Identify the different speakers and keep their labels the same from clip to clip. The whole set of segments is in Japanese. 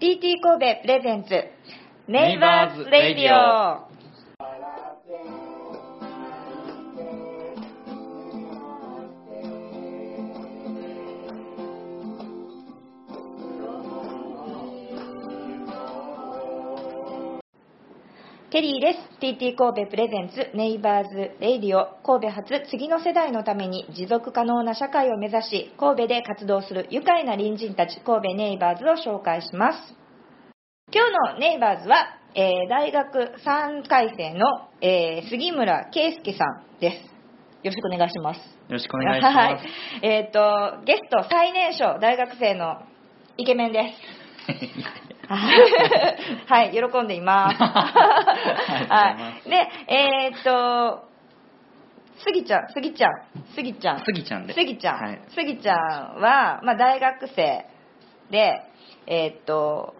Speaker 1: TT 神戸 presents Neighbors Radio。ケリーです。TT 神戸 presents。Neighbors Radio 神戸発次の世代のために持続可能な社会を目指し神戸で活動する愉快な隣人たち神戸ネイバーズを紹介します。今日のネイバーズは、えー大学3回生の、えー杉村圭介さんです。よろしくお願いします。
Speaker 2: よろしくお願いします。
Speaker 1: はい。えっ、とゲスト最年少大学生のイケメンです はい、喜んでいます。はい。で、えーっと、スギちゃん、スギちゃん、スギちゃん。
Speaker 2: スギちゃんで。す
Speaker 1: スギちゃん。
Speaker 2: はい。
Speaker 1: スギちゃんは、まあ、大学生で、えーっと、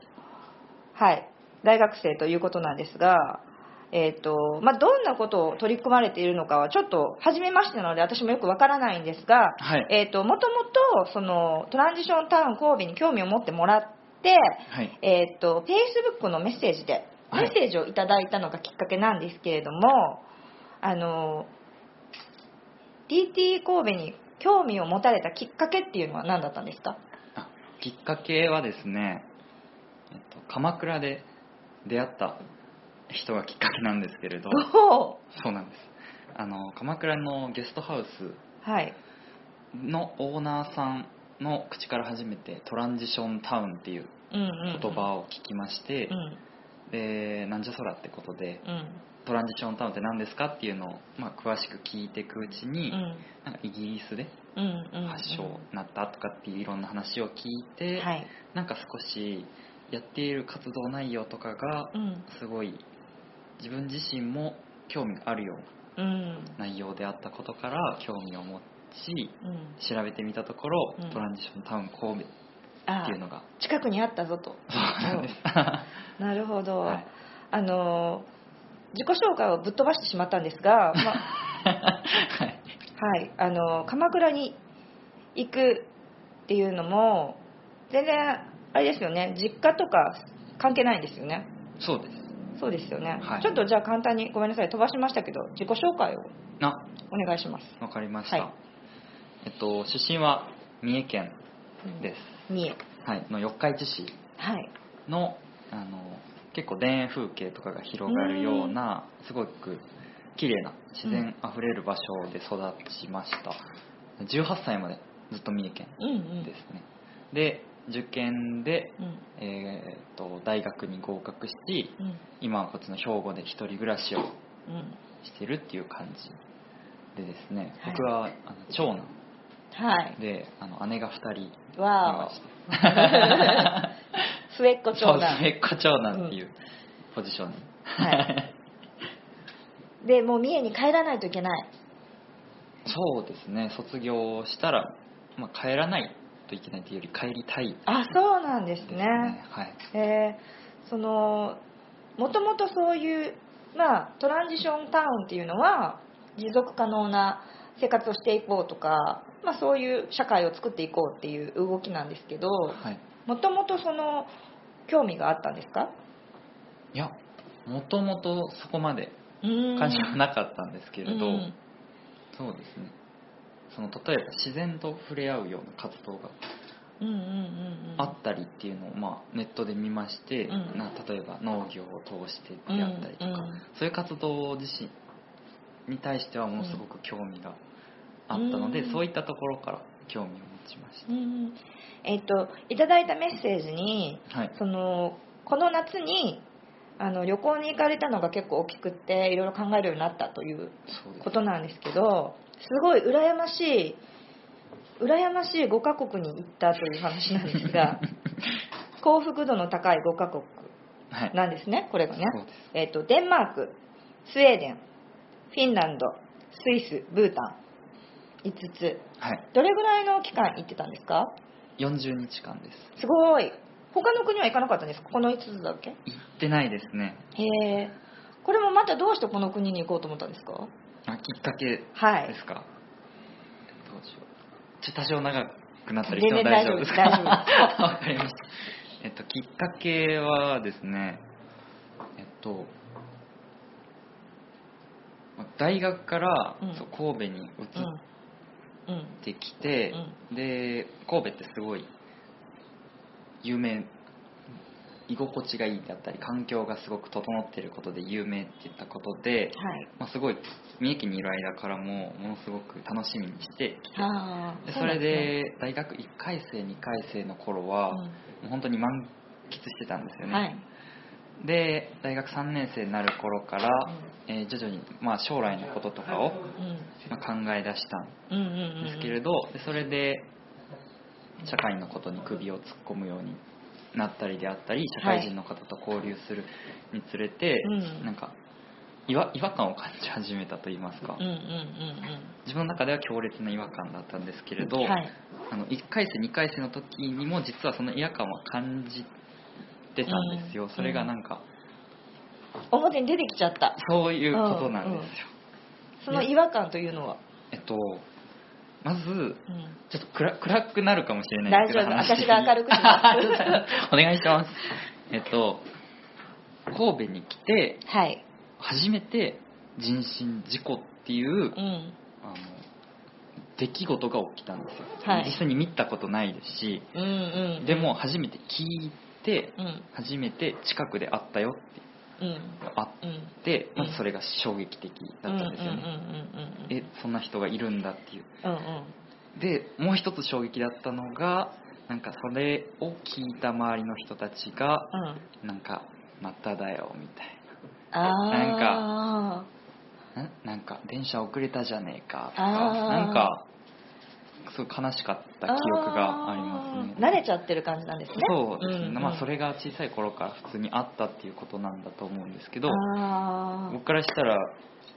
Speaker 1: はい、大学生ということなんですが、えーっと、まあ、どんなことを取り組まれているのかは、ちょっと、初めましてなので、私もよくわからないんですが、
Speaker 2: はい。
Speaker 1: えーっと、もともと、その、トランジションタウン神戸に興味を持ってもらって、
Speaker 2: はい。
Speaker 1: えーっと、Facebook のメッセージで、
Speaker 2: はい
Speaker 1: メッセージをいただいたのがきっかけなんですけれども、あの、DT 神戸に興味を持たれたきっかけっていうのは何だったんですか？
Speaker 2: あきっかけはですね、えっと、鎌倉で出会った人がきっかけなんですけれど、
Speaker 1: お
Speaker 2: そうなんです。あの、鎌倉のゲストハウス
Speaker 1: はい。
Speaker 2: のオーナーさんの口から初めてトランジションタウンっていう。言葉を聞きまして
Speaker 1: う、ん。
Speaker 2: で、なんじゃそらってことで、
Speaker 1: うん。
Speaker 2: トランジションタウンって何ですかっていうのを、まあ、詳しく聞いていくうちに、
Speaker 1: うん。
Speaker 2: なんかイギリスで。発祥になったとかっていういろんな話を聞いて、
Speaker 1: はい。
Speaker 2: なんか少しやっている活動内容とかが
Speaker 1: うん。
Speaker 2: すごい自分自身も興味があるよう
Speaker 1: うん。
Speaker 2: な内容であったことから興味を持ち
Speaker 1: うん。
Speaker 2: 調べてみたところ、
Speaker 1: うん。
Speaker 2: トランジションタウン神戸っ
Speaker 1: あ
Speaker 2: ていうのが。
Speaker 1: 近くにあったぞと。
Speaker 2: そうなんです。
Speaker 1: なるほど。
Speaker 2: はい。
Speaker 1: あの、自己紹介をぶっ飛ばしてしまったんですが、まあ、
Speaker 2: はい。
Speaker 1: はい、あの鎌倉に行くっていうのも全然あれですよね。実家とか関係ないんですよね。
Speaker 2: そうです。
Speaker 1: そうですよね、
Speaker 2: はい。
Speaker 1: ちょっとじゃあ簡単にごめんなさい。飛ばしましたけど自己紹介を
Speaker 2: あ。
Speaker 1: お願いします。
Speaker 2: わかりました、
Speaker 1: はい
Speaker 2: えっと出身は三重県です、
Speaker 1: 三重。
Speaker 2: はい、の四日市市
Speaker 1: はい。
Speaker 2: のあの結構田園風景とかが広がるようなすごく綺麗な自然あふれる場所で育ちました、18歳までずっと三重県
Speaker 1: うんうん。
Speaker 2: ですね、で受験で、
Speaker 1: うん。
Speaker 2: えー、と大学に合格し
Speaker 1: うん。
Speaker 2: 今はこっちの兵庫で一人暮らしを
Speaker 1: うん。
Speaker 2: してるっていう感じでですね。
Speaker 1: はい。
Speaker 2: 僕はあの長男
Speaker 1: はい。
Speaker 2: であの姉が2人い
Speaker 1: わ
Speaker 2: ま
Speaker 1: お 末っ子
Speaker 2: そう
Speaker 1: 長男
Speaker 2: 末っ子長男っていうポジション。に、
Speaker 1: はい。でもう三重に帰らないといけない。
Speaker 2: そうですね。卒業したら、まあ、帰らないといけないというより帰りたい。
Speaker 1: あそうなんですね。
Speaker 2: はい。
Speaker 1: えー。そのもともとそういう、まあ、トランジションタウンっていうのは持続可能な生活をしていこうとか、まあ、そういう社会を作っていこうっていう動きなんですけど
Speaker 2: はい。
Speaker 1: もともとその興味があったんですか？
Speaker 2: いやもともとそこまで感じはなかったんですけれど、
Speaker 1: うん。
Speaker 2: そうですね。その例えば自然と触れ合うような活動があったりっていうのを、まあ、ネットで見まして、
Speaker 1: うん。
Speaker 2: な例えば農業を通してであったりとか、
Speaker 1: うんうん。
Speaker 2: そういう活動自身に対してはものすごく興味があったので、
Speaker 1: うん。
Speaker 2: そういったところから興味を持ちまし
Speaker 1: うんうん。えっといただいたメッセージに
Speaker 2: た、はい、
Speaker 1: そのこの夏にあの旅行に行かれたのが結構大きくっていろいろ考えるようになったということなんですけどすごい羨ましい羨ましい5カ国に行ったという話なんですが 幸福度の高い5カ国
Speaker 2: はい。
Speaker 1: なんですねこれがね。えっとデンマークスウェーデンフィンランドスイスブータン5つ。
Speaker 2: はい。
Speaker 1: どれぐらいの期間行ってたんですか
Speaker 2: ？40日間です。
Speaker 1: すごい。他の国は行かなかったんですか？この5つだけ？
Speaker 2: 行ってないですね。
Speaker 1: へえ。これもまたどうしてこの国に行こうと思ったんですか？
Speaker 2: あきっかけ
Speaker 1: はい。
Speaker 2: ですか、どうしよう。ちょ多少長くなったりしても大丈夫ですか？わかりましえっと、きっかけはですねえっと大学から、
Speaker 1: うん。
Speaker 2: そう神戸に移っ
Speaker 1: うん。うん
Speaker 2: てきて、で神戸ってすごい有名居心地がいいだったり環境がすごく整っていることで有名っていったことで、
Speaker 1: はい。
Speaker 2: まあ、すごい三重県にいる間からもものすごく楽しみにしてきてでそれで大学1回生2回生の頃は、もう本当に満喫してたんですよね、
Speaker 1: はい
Speaker 2: で大学3年生になる頃から、えー徐々に、まあ、将来のこととかを、
Speaker 1: うん。
Speaker 2: まあ、考え出した
Speaker 1: うんうんうん
Speaker 2: ん。ですけれど、でそれで社会のことに首を突っ込むようになったりであったり社会人の方と交流するにつれて、
Speaker 1: うん。
Speaker 2: なんか違和感を感じ始めたと言いますか、
Speaker 1: うんうんうん
Speaker 2: 自分の中では強烈な違和感だったんですけれど、
Speaker 1: うんはい。
Speaker 2: あの1回生2回生の時にも実はその違和感は感じてたんですよ、
Speaker 1: うん。
Speaker 2: それがなんか
Speaker 1: 表に出てきちゃった。
Speaker 2: そういうことなんですよ、
Speaker 1: その違和感というのは、
Speaker 2: えっとまず
Speaker 1: うん。
Speaker 2: ちょっと暗暗くなるかもしれないですけど
Speaker 1: 大丈夫。私が明るくします。
Speaker 2: お願いします。えっと神戸に来て
Speaker 1: はい。
Speaker 2: 初めて人身事故っていう
Speaker 1: うん。
Speaker 2: あの出来事が起きたんですよ、
Speaker 1: はい。
Speaker 2: 実際に見たことないですし
Speaker 1: うんうん。
Speaker 2: でも初めて聞い初めて近くで会ったよって
Speaker 1: う。ん。
Speaker 2: あっ
Speaker 1: うん。
Speaker 2: てまずそれが衝撃的だったんですよね、えそんな人がいるんだっていう。でもう一つ衝撃だったのがなんかそれを聞いた周りの人たちが
Speaker 1: うん。
Speaker 2: なんか「まただよ」みたい
Speaker 1: あー。
Speaker 2: なんなななんか電車遅れたじゃねえかとかなんかすごい悲しかった記憶がありますね。
Speaker 1: 慣れちゃってる感じなんですね。
Speaker 2: そうですね、
Speaker 1: んん。
Speaker 2: まあそれが小さい頃から普通にあったっていうことなんだと思うんですけど僕からしたら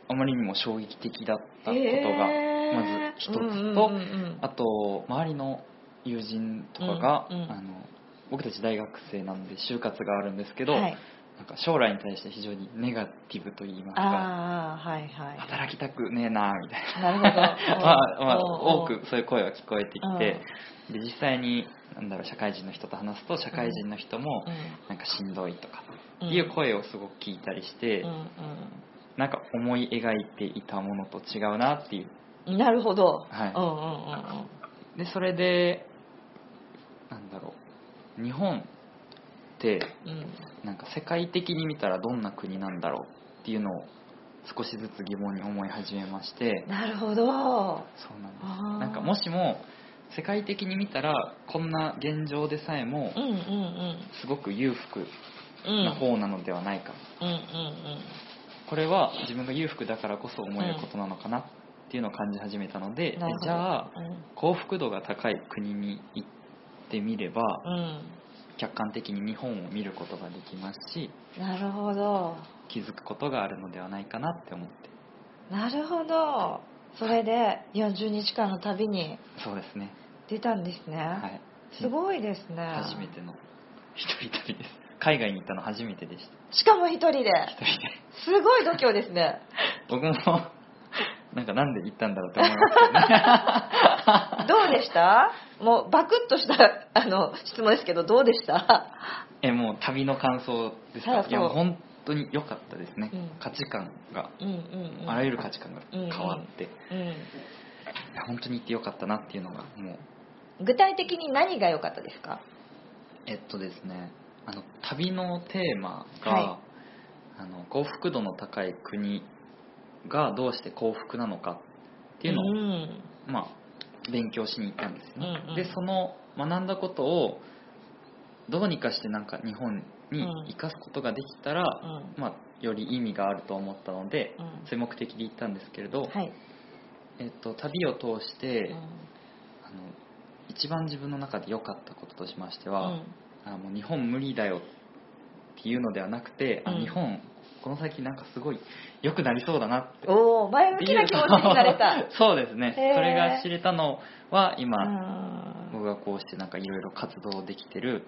Speaker 2: あまりにも衝撃的だったことがまず一つと、
Speaker 1: うんうんうんうん。
Speaker 2: あと周りの友人とかが、
Speaker 1: うんうん。
Speaker 2: あの僕たち大学生なんで就活があるんですけど、
Speaker 1: はい
Speaker 2: なんか将来に対して非常にネガティブと言いますか
Speaker 1: はいはい。
Speaker 2: 働きたくねえなみたい
Speaker 1: な。るほど。
Speaker 2: な まあ、まあ、多くそういう声は聞こえてきてで実際になんだろう社会人の人と話すと社会人の人もなんかしんどいとかいう声をすごく聞いたりして、
Speaker 1: うん
Speaker 2: なんか思い描いていたものと違うなっていう。
Speaker 1: うんなるほど。
Speaker 2: はい。
Speaker 1: うんうんうん。
Speaker 2: でそれでなんだろう日本
Speaker 1: うんうん。
Speaker 2: なんか世界的に見たらどんな国なんだろうっていうのを少しずつ疑問に思い始めまして。
Speaker 1: なるほど。
Speaker 2: そうなんです。なんかもしも世界的に見たらこんな現状でさえも
Speaker 1: うんうんうん。
Speaker 2: すごく裕福
Speaker 1: うん
Speaker 2: な方なのではないか、
Speaker 1: うんうん
Speaker 2: これは自分が裕福だからこそ思えることなのかなっていうのを感じ始めたので、
Speaker 1: なるほど。
Speaker 2: じゃあ
Speaker 1: うん。
Speaker 2: 幸福度が高い国に行ってみれば
Speaker 1: うん
Speaker 2: 客観的に日本を見ることができますし
Speaker 1: なるほど。
Speaker 2: 気づくことがあるのではないかなって思って。
Speaker 1: なるほど。それで40日間の旅に
Speaker 2: そうですね。
Speaker 1: 出たんですね、
Speaker 2: はい。
Speaker 1: すごいですね。
Speaker 2: 初めての一人旅です。海外に行ったの初めてでした。
Speaker 1: しかも一人で。
Speaker 2: 一人で。す
Speaker 1: ごい度胸ですね。
Speaker 2: 僕もなんかなんで行ったんだろうって思いますけどね。
Speaker 1: どうでした？もうバクッとした あの質問ですけどどうでした？
Speaker 2: えもう旅の感想ですか？いや本当に良かったですね、
Speaker 1: うん。
Speaker 2: 価値観が。
Speaker 1: うんうんうん。
Speaker 2: あらゆる価値観が変わって、い
Speaker 1: うん。
Speaker 2: や本当に行って良かったなっていうのがもう。
Speaker 1: 具体的に何が良かったですか？
Speaker 2: えっとですね。あの旅のテーマが、
Speaker 1: は
Speaker 2: あの幸福度の高い国がどうして幸福なのかっていうのを、
Speaker 1: ん。
Speaker 2: まあ、勉強しに行ったんですよね、
Speaker 1: うんうん。
Speaker 2: でその学んだことをどうにかしてなんか日本に生かすことができたら、
Speaker 1: うん。
Speaker 2: まあ、より意味があると思ったので、
Speaker 1: うん。
Speaker 2: そういう目的で行ったんですけれど、
Speaker 1: はい、
Speaker 2: えっと、旅を通して、
Speaker 1: うん。
Speaker 2: あの一番自分の中で良かったこととしましては、あもう日本無理だよっていうのではなくて、あ
Speaker 1: うん。
Speaker 2: 日本この先なんかすごい良くなりそうだなって。
Speaker 1: おお前向きな気持ちになれた。
Speaker 2: そうですね。それが知れたのは今、
Speaker 1: うん。
Speaker 2: 僕がこうしてなんかいろいろ活動できてる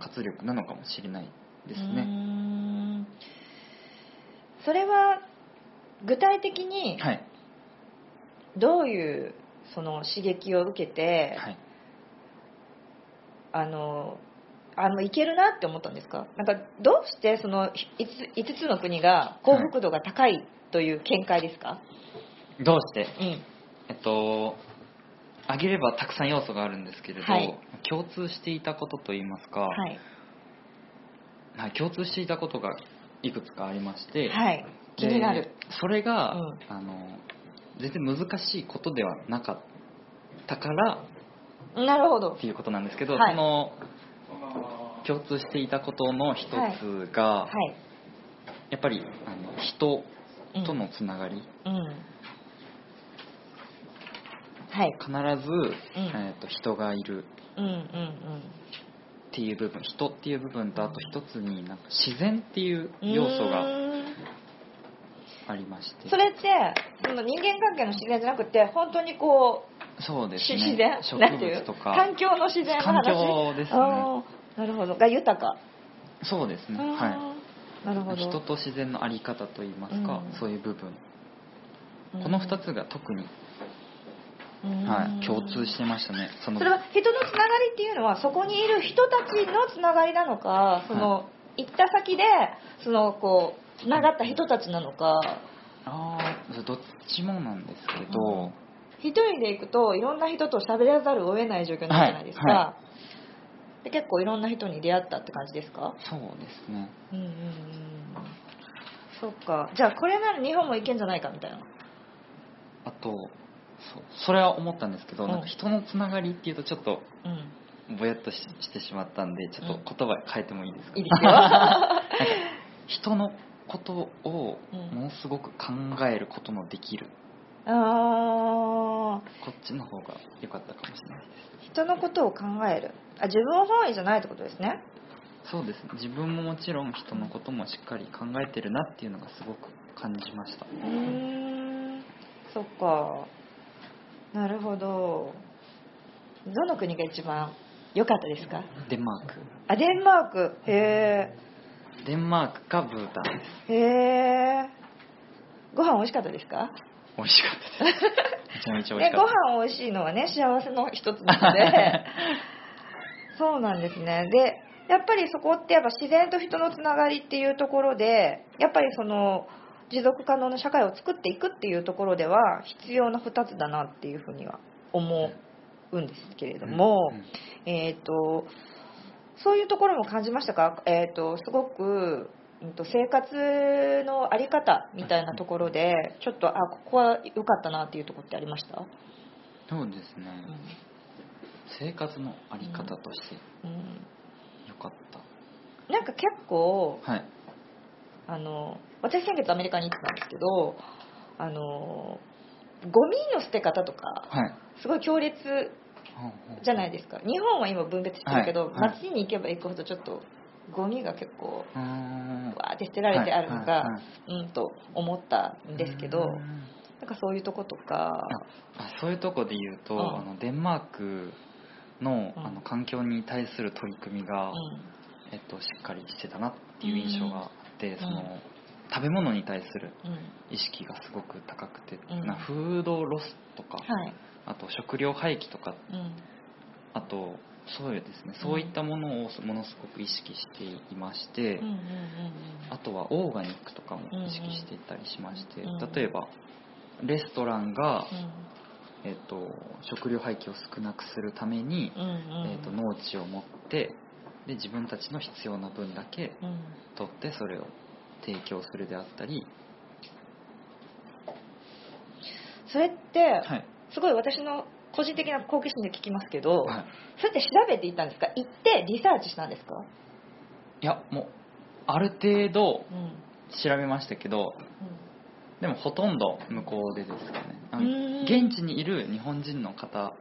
Speaker 2: 活力なのかもしれないですね。
Speaker 1: ん。それは具体的に
Speaker 2: はい。
Speaker 1: どういうその刺激を受けて、
Speaker 2: はい。
Speaker 1: あのあのいけるなって思ったんですか？なんかどうしてその 5, つの国が幸福度が高いという見解ですか、
Speaker 2: どうして？
Speaker 1: うん。
Speaker 2: えっと挙げればたくさん要素があるんですけれど、
Speaker 1: はい。
Speaker 2: 共通していたことといいますか、
Speaker 1: はい。
Speaker 2: はい共通していたことがいくつかありまして、
Speaker 1: はい。気になる。
Speaker 2: でそれが、
Speaker 1: うん。
Speaker 2: あの全然難しいことではなかったから
Speaker 1: なるほど。
Speaker 2: っていうことなんですけど、
Speaker 1: はい。
Speaker 2: その共通していたことの一つが、
Speaker 1: はい。
Speaker 2: やっぱりあの人
Speaker 1: うん。
Speaker 2: とのつながり、
Speaker 1: うん。はい。
Speaker 2: 必ず、えー、と人がいる。
Speaker 1: うんうんうん。
Speaker 2: っていう部分。人っていう部分とあと一つになんか自然っていう要素
Speaker 1: う
Speaker 2: がありまして。
Speaker 1: それってその人間関係の自然じゃなくて本当にこう
Speaker 2: そうですね。
Speaker 1: し自然？
Speaker 2: 植物とか。
Speaker 1: 環境の自然の話？
Speaker 2: 環境ですね
Speaker 1: なるほど。が豊か。
Speaker 2: そうですね。は
Speaker 1: なるほど。
Speaker 2: い人と自然のあり方といいますか、
Speaker 1: うん。
Speaker 2: そういう部分。
Speaker 1: うん。
Speaker 2: この2つが特に、
Speaker 1: うん。
Speaker 2: はい、共通してましたねその。
Speaker 1: それは人のつながりっていうのはそこにいる人たちのつながりなのかその、行った先でそのこうつながった人たちなのか。
Speaker 2: あーどっちもなんですけど、
Speaker 1: 一人で行くといろんな人と喋らざるを得ない状況になるじゃないですか、
Speaker 2: はいは
Speaker 1: で結構いろんな人に出会ったって感じですか？
Speaker 2: そうですね。
Speaker 1: うんうんうん。そっか。じゃあこれなら日本も行けんじゃないかみたいな。
Speaker 2: あとそうそれは思ったんですけど、
Speaker 1: うん。
Speaker 2: なんか人のつながりっていうとちょっと
Speaker 1: うん。
Speaker 2: ぼやっとししてしまったんでちょっと言葉変えてもいいですか、
Speaker 1: いいですよ。
Speaker 2: 人のことを
Speaker 1: うん。
Speaker 2: ものすごく考えることのできる、
Speaker 1: あ
Speaker 2: こっちの方が良かったかもしれないです。
Speaker 1: ー人のことを考える。あ自分本位じゃないってことですね。
Speaker 2: そうです。ね自分ももちろん人のこともしっかり考えてるなっていうのがすごく感じました。
Speaker 1: うー。んそっか。なるほど。どの国が一番良かったですか？
Speaker 2: デンマーク。
Speaker 1: あデンマーク。へ
Speaker 2: デンマークかブータンです。
Speaker 1: えへえご飯美味しかったですか？
Speaker 2: 美味しかったです。めちゃめちゃ美味しかった。
Speaker 1: 飯美味しいのはね幸せの一つなので。そうなんですね。でやっぱりそこってやっぱ自然と人のつながりっていうところでやっぱりその持続可能な社会を作っていくっていうところでは必要な2つだなっていうふうには思うんですけれども、
Speaker 2: うんうん。
Speaker 1: えっ、とそういうところも感じましたか、えー、とすごく、うん、と生活のあり方みたいなところでちょっとあここは良かったなっていうところってありました、
Speaker 2: そうですね。
Speaker 1: う
Speaker 2: 生活のあり方として
Speaker 1: んうん。
Speaker 2: 良かった、
Speaker 1: なんか結構
Speaker 2: はい。
Speaker 1: あの私先月アメリカに行ってたんですけどあのゴミの捨て方とか
Speaker 2: はい。
Speaker 1: すごい強烈じゃないですか。日本は今分別してるけど、
Speaker 2: はい。はい。
Speaker 1: 街に行けば行くほどちょっとゴミが結構わーって捨てられてあるのが、うんと思ったんですけどなんかそういうとことか。
Speaker 2: あそういうとこで言うと、
Speaker 1: うん。
Speaker 2: あのデンマークの
Speaker 1: うん。
Speaker 2: あの環境に対する取り組みが、
Speaker 1: うん。
Speaker 2: えっと、しっかりしてたなっていう印象があって、
Speaker 1: ん。
Speaker 2: その食べ物に対する
Speaker 1: うん。
Speaker 2: 意識がすごく高くて、
Speaker 1: うん。
Speaker 2: なフードロスとか、
Speaker 1: はい。
Speaker 2: あと食料廃棄とか
Speaker 1: うん。
Speaker 2: あとそうですね。そういったものをものすごく意識していまして、
Speaker 1: うんうんうん
Speaker 2: あとはオーガニックとかも意識していたりしまして、
Speaker 1: うん。
Speaker 2: 例えばレストランが、
Speaker 1: うん。
Speaker 2: えっと食料廃棄を少なくするために、
Speaker 1: うんうん。
Speaker 2: えっと農地を持ってで自分たちの必要な分だけ
Speaker 1: うん。
Speaker 2: 取ってそれを提供するであったり、
Speaker 1: それって
Speaker 2: はい。
Speaker 1: すごい私の個人的な好奇心で聞きますけど、
Speaker 2: はい、
Speaker 1: それって調べていったんですか？行ってリサーチしたんですか、
Speaker 2: いやもうある程度
Speaker 1: うん
Speaker 2: 調べましたけどでもほとんど向こうでですかね。現地にいる日本人の方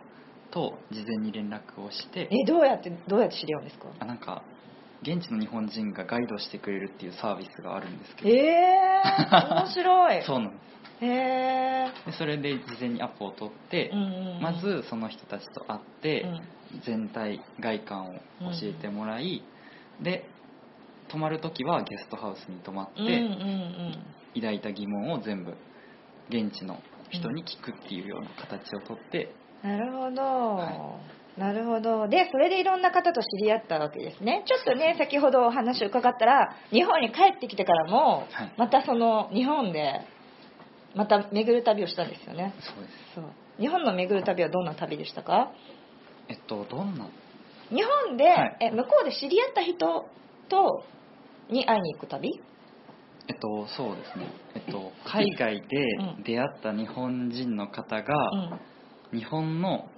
Speaker 2: と事前に連絡をして
Speaker 1: えどうやってどうやって知り合うんですか？
Speaker 2: あなんか現地の日本人がガイドしてくれるっていうサービスがあるんですけど。
Speaker 1: ええー、面白い。
Speaker 2: そうなんですでそれで事前にアポを取って、
Speaker 1: うんうんうん。
Speaker 2: まずその人たちと会って、
Speaker 1: うん。
Speaker 2: 全体外観を教えてもらい、で泊まる時はゲストハウスに泊まって、
Speaker 1: うんうんうん。
Speaker 2: 抱いた疑問を全部現地の人に聞くっていうような形をとって、
Speaker 1: なるほど、
Speaker 2: は
Speaker 1: なるほど。でそれでいろんな方と知り合ったわけですね。ちょっとね先ほどお話を伺ったら日本に帰ってきてからも、
Speaker 2: はい。
Speaker 1: またその日本でまた巡る旅をしたんですよね。
Speaker 2: そうです。
Speaker 1: そう。日本の巡る旅はどんな旅でしたか？
Speaker 2: えっとどんな？
Speaker 1: 日本で、
Speaker 2: はい。
Speaker 1: え向こうで知り合った人とに会いに行く旅？
Speaker 2: えっとそうですね。えっと海外で
Speaker 1: うん。
Speaker 2: 出会った日本人の方が、
Speaker 1: うん。
Speaker 2: 日本の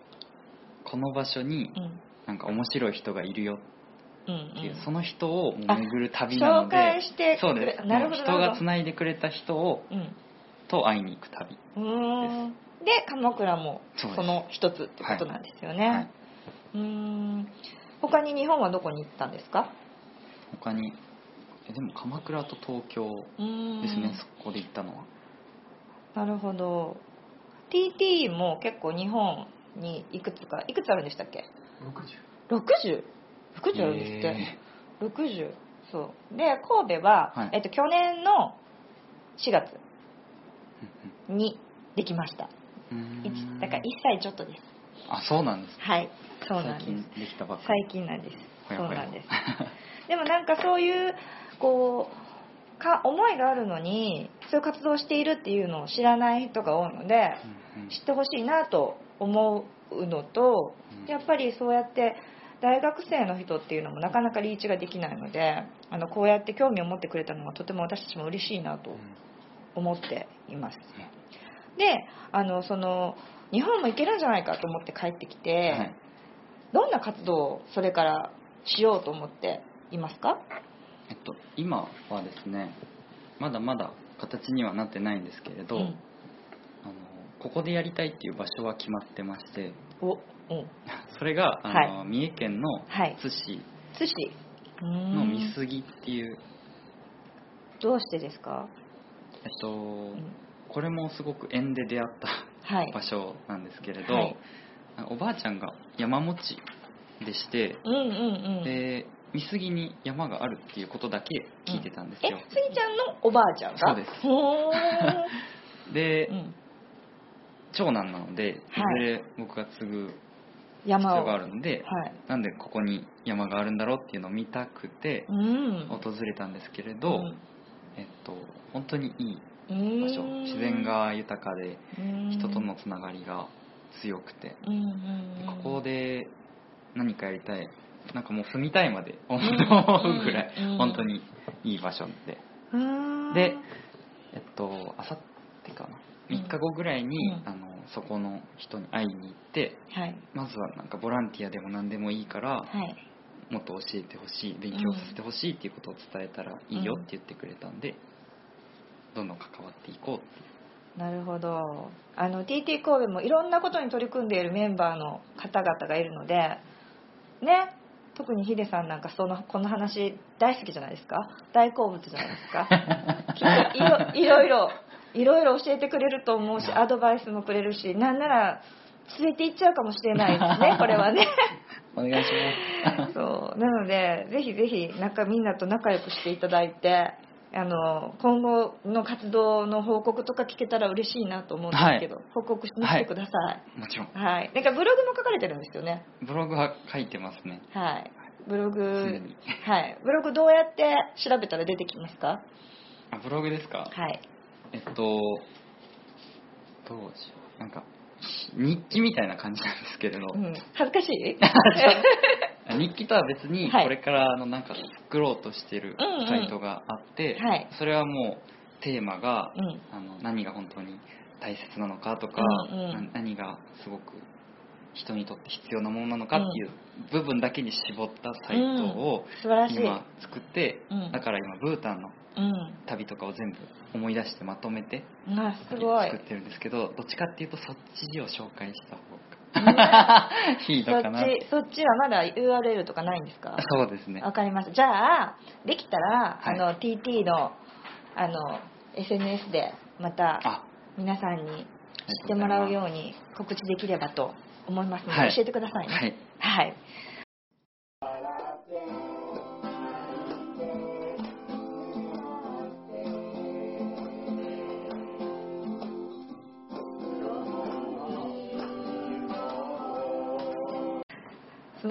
Speaker 2: この場所に
Speaker 1: うん。
Speaker 2: なんか面白い人がいるよ
Speaker 1: うん
Speaker 2: っていう、
Speaker 1: うん
Speaker 2: その人を巡る旅なので
Speaker 1: 紹介して
Speaker 2: そうです。
Speaker 1: なるほど
Speaker 2: もう人がつないでくれた人を
Speaker 1: うん
Speaker 2: と会いに行く旅
Speaker 1: うーん。で鎌倉も
Speaker 2: そ
Speaker 1: の一つってことなんですよね、
Speaker 2: はい。う
Speaker 1: ーん。他に日本はどこに行ったんですか？
Speaker 2: 他にえでも鎌倉と東京ですね、そこで行ったのは。
Speaker 1: なるほど。TT も結構日本にいくつかいくつあるんでしたっけ？60?60 60あるんですって、
Speaker 2: へ
Speaker 1: 60そう。で神戸は、
Speaker 2: はい。
Speaker 1: えっと、去年の4月。
Speaker 2: ー
Speaker 1: にできました。だから1歳ちょっとです。
Speaker 2: あそうなんです
Speaker 1: はい。そうなんです。
Speaker 2: 最近できたばっか
Speaker 1: 最
Speaker 2: り
Speaker 1: 近なんです。そうなんです。でもなんかそういうこうか思いがあるのにそういう活動をしているっていうのを知らない人が多いので
Speaker 2: うんうん。
Speaker 1: 知ってほしいなと思うのと
Speaker 2: うん。
Speaker 1: やっぱりそうやって大学生の人っていうのもなかなかリーチができないのであのこうやって興味を持ってくれたのはとても私たちも嬉しいなと思っています。であのその日本も行けるんじゃないかと思って帰ってきて、
Speaker 2: はい。
Speaker 1: どんな活動をそれからしようと思っていますか？
Speaker 2: えっと、今はですねまだまだ形にはなってないんですけれど、
Speaker 1: うん。
Speaker 2: あのここでやりたいっていう場所は決まってまして
Speaker 1: おうん
Speaker 2: それがあの、
Speaker 1: は
Speaker 2: 三重県の
Speaker 1: はい。
Speaker 2: 津市。
Speaker 1: 寿司うーん。
Speaker 2: の美杉っていう、
Speaker 1: どうしてですか、
Speaker 2: えっと
Speaker 1: うん。
Speaker 2: これもすごく縁で出会った
Speaker 1: はい。
Speaker 2: 場所なんですけれど、
Speaker 1: はい。
Speaker 2: おばあちゃんが山持ちでして、
Speaker 1: うんうんうん。
Speaker 2: で美杉に山があるっていうことだけ聞いてたんです
Speaker 1: え
Speaker 2: よ、
Speaker 1: スギちゃんのおばあちゃんが？
Speaker 2: そうです。
Speaker 1: ほー。
Speaker 2: で、
Speaker 1: うん。
Speaker 2: 長男なのでいず
Speaker 1: はい。
Speaker 2: れ僕が継ぐ必
Speaker 1: 山を
Speaker 2: 要があるので、
Speaker 1: はい。
Speaker 2: なんでここに山があるんだろうっていうのを見たくて
Speaker 1: うん。
Speaker 2: 訪れたんですけれど、えっと、本当にいい
Speaker 1: うん
Speaker 2: 場所。自然が豊かで
Speaker 1: うん。
Speaker 2: 人とのつながりが強くて。ここで何かやりたい。なんかもう住みたいまで思
Speaker 1: ん。
Speaker 2: うぐらい
Speaker 1: うん
Speaker 2: 本当にいい場所で。
Speaker 1: うん
Speaker 2: でえっとあさってかな。
Speaker 1: うん。
Speaker 2: 3日後ぐらいに、
Speaker 1: うん。
Speaker 2: あのそこの人に会いに行って
Speaker 1: はい。
Speaker 2: まずはなんかボランティアでも何でもいいから
Speaker 1: はい
Speaker 2: もっと教えてほしい勉強させてほしいっていうことを伝えたらいいよって言ってくれたんで、どんどん関わっていこうっていう。
Speaker 1: なるほど。あの TT 神戸もいろんなことに取り組んでいるメンバーの方々がいるのでね特にヒデさんなんかそのこの話大好きじゃないですか？大好物じゃないですか？きっといろいろいろいろ教えてくれると思うしアドバイスもくれるしなんなら連れて行っちゃうかもしれないですねこれはね
Speaker 2: お願いします。
Speaker 1: そう。なのでぜひぜひ仲みんなと仲良くしていただいてあの今後の活動の報告とか聞けたら嬉しいなと思うんですけど、報告してきてください。
Speaker 2: もちろん。
Speaker 1: はい、なんかブログも書かれてるんですよね。
Speaker 2: ブログは書いてますね。
Speaker 1: はい。ブロ
Speaker 2: 常
Speaker 1: グ
Speaker 2: に。
Speaker 1: はい。ブログどうやって調べたら出てきますか？
Speaker 2: あブログですか？
Speaker 1: はい。
Speaker 2: えっとどうしよう。なんか日記みたいな感じなんですけれど、
Speaker 1: うん、恥ずかしい？
Speaker 2: 日記とは別に
Speaker 1: はい。
Speaker 2: これからあのなんか作ろうとしてる
Speaker 1: うんうん。
Speaker 2: サイトがあって、
Speaker 1: はい。
Speaker 2: それはもうテーマが、
Speaker 1: うん。
Speaker 2: あの何が本当に大切なのかとか、
Speaker 1: うんうん。
Speaker 2: な何がすごく人にとって必要なものなのかっていう部分だけに絞ったサイトを今作って、
Speaker 1: うん。
Speaker 2: だから今ブータンの
Speaker 1: うん
Speaker 2: 旅とかを全部思い出してまとめて
Speaker 1: あすごい。
Speaker 2: 作ってるんですけどどっちかっていうとそっちを紹介した方
Speaker 1: うん
Speaker 2: が いいのかな
Speaker 1: ちそっちはまだ URL とかないんですか？
Speaker 2: そうですね。
Speaker 1: わかりますじゃあできたら、
Speaker 2: はい。
Speaker 1: あの TT のあの SNS でまた
Speaker 2: あ。
Speaker 1: 皆さんに知ってもらうように告知できればと思いますので、
Speaker 2: はい。
Speaker 1: 教えてくださいね。
Speaker 2: はい。
Speaker 1: はい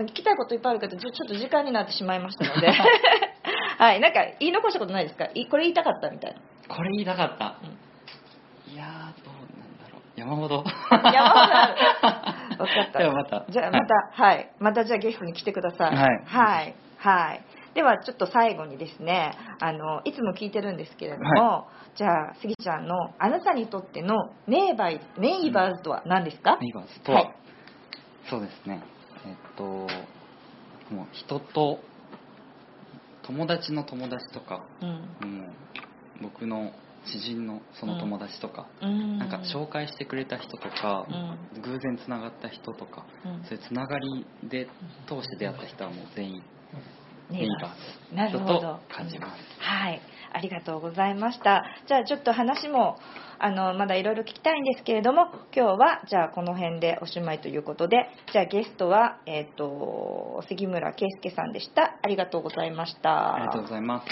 Speaker 1: 聞きたいこといっぱいあるけどちょっと時間になってしまいましたので。はいなんか言い残したことないですか？いこれ言いたかったみたいな。
Speaker 2: これ言いたかった、
Speaker 1: うん。
Speaker 2: いやーどうなんだろう。山ほど。
Speaker 1: 山ほどある。分かった。
Speaker 2: ではまた。
Speaker 1: じゃあまたはい、またじゃあゲストに来てください。
Speaker 2: はい。
Speaker 1: はい、はい。ではちょっと最後にですねあのいつも聞いてるんですけれども、じゃあスギちゃんのあなたにとってのネイバーネイバーズとは何ですか、
Speaker 2: ネイバーズとは、
Speaker 1: はい。
Speaker 2: そうですねえっともう人と友達の友達とか
Speaker 1: うん。
Speaker 2: もう僕の知人のその友達とか、
Speaker 1: うん。
Speaker 2: なんか紹介してくれた人とか、
Speaker 1: う
Speaker 2: 偶然つながった人とか、
Speaker 1: うん。
Speaker 2: そういうつながりで通して出会った人はもう全員
Speaker 1: ネ
Speaker 2: ネイバーズ
Speaker 1: なるほど
Speaker 2: と感じます。
Speaker 1: はいありがとうございました。じゃあちょっと話もあのまだいろいろ聞きたいんですけれども今日はじゃあこの辺でおしまいということでじゃあゲストは、えっと杉村圭介さんでした。ありがとうございました。
Speaker 2: ありがとうございます